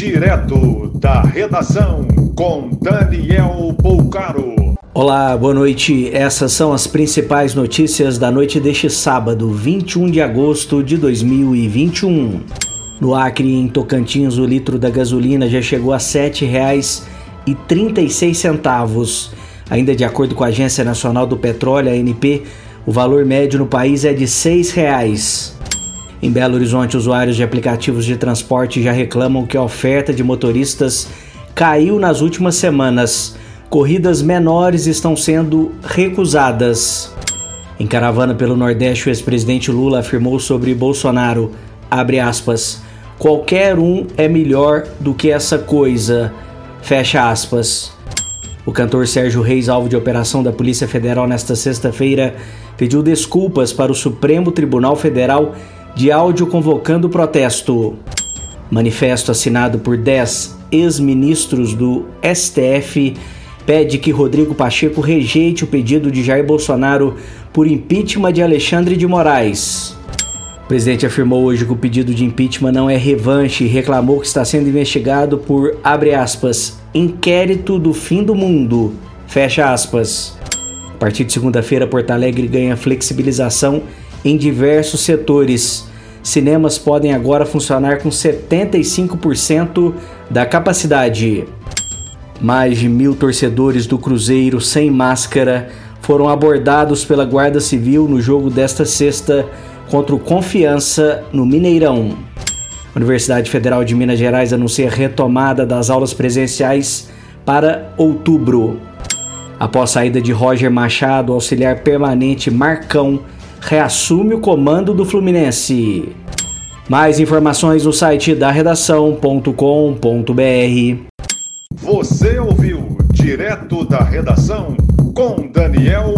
Direto da redação com Daniel Poucaro. Olá, boa noite. Essas são as principais notícias da noite deste sábado, 21 de agosto de 2021. No Acre, em Tocantins, o litro da gasolina já chegou a R$ 7,36. Ainda de acordo com a Agência Nacional do Petróleo, ANP, o valor médio no país é de R$ 6,00. Em Belo Horizonte, usuários de aplicativos de transporte já reclamam que a oferta de motoristas caiu nas últimas semanas. Corridas menores estão sendo recusadas. Em caravana pelo Nordeste, o ex-presidente Lula afirmou sobre Bolsonaro, aspas, qualquer um é melhor do que essa coisa, fecha aspas. O cantor Sérgio Reis, alvo de operação da Polícia Federal nesta sexta-feira, pediu desculpas para o Supremo Tribunal Federal de áudio convocando o protesto. Manifesto assinado por 10 ex-ministros do STF pede que Rodrigo Pacheco rejeite o pedido de Jair Bolsonaro por impeachment de Alexandre de Moraes. O presidente afirmou hoje que o pedido de impeachment não é revanche e reclamou que está sendo investigado por, abre aspas, inquérito do fim do mundo, fecha aspas. A partir de segunda-feira, Porto Alegre ganha flexibilização em diversos setores. Cinemas podem agora funcionar com 75% da capacidade. Mais de mil torcedores do Cruzeiro sem máscara foram abordados pela Guarda Civil no jogo desta sexta contra o Confiança no Mineirão. A Universidade Federal de Minas Gerais anuncia retomada das aulas presenciais para outubro. Após saída de Roger Machado, auxiliar permanente Marcão reassume o comando do Fluminense. Mais informações no site da redação.com.br. Você ouviu direto da redação com Daniel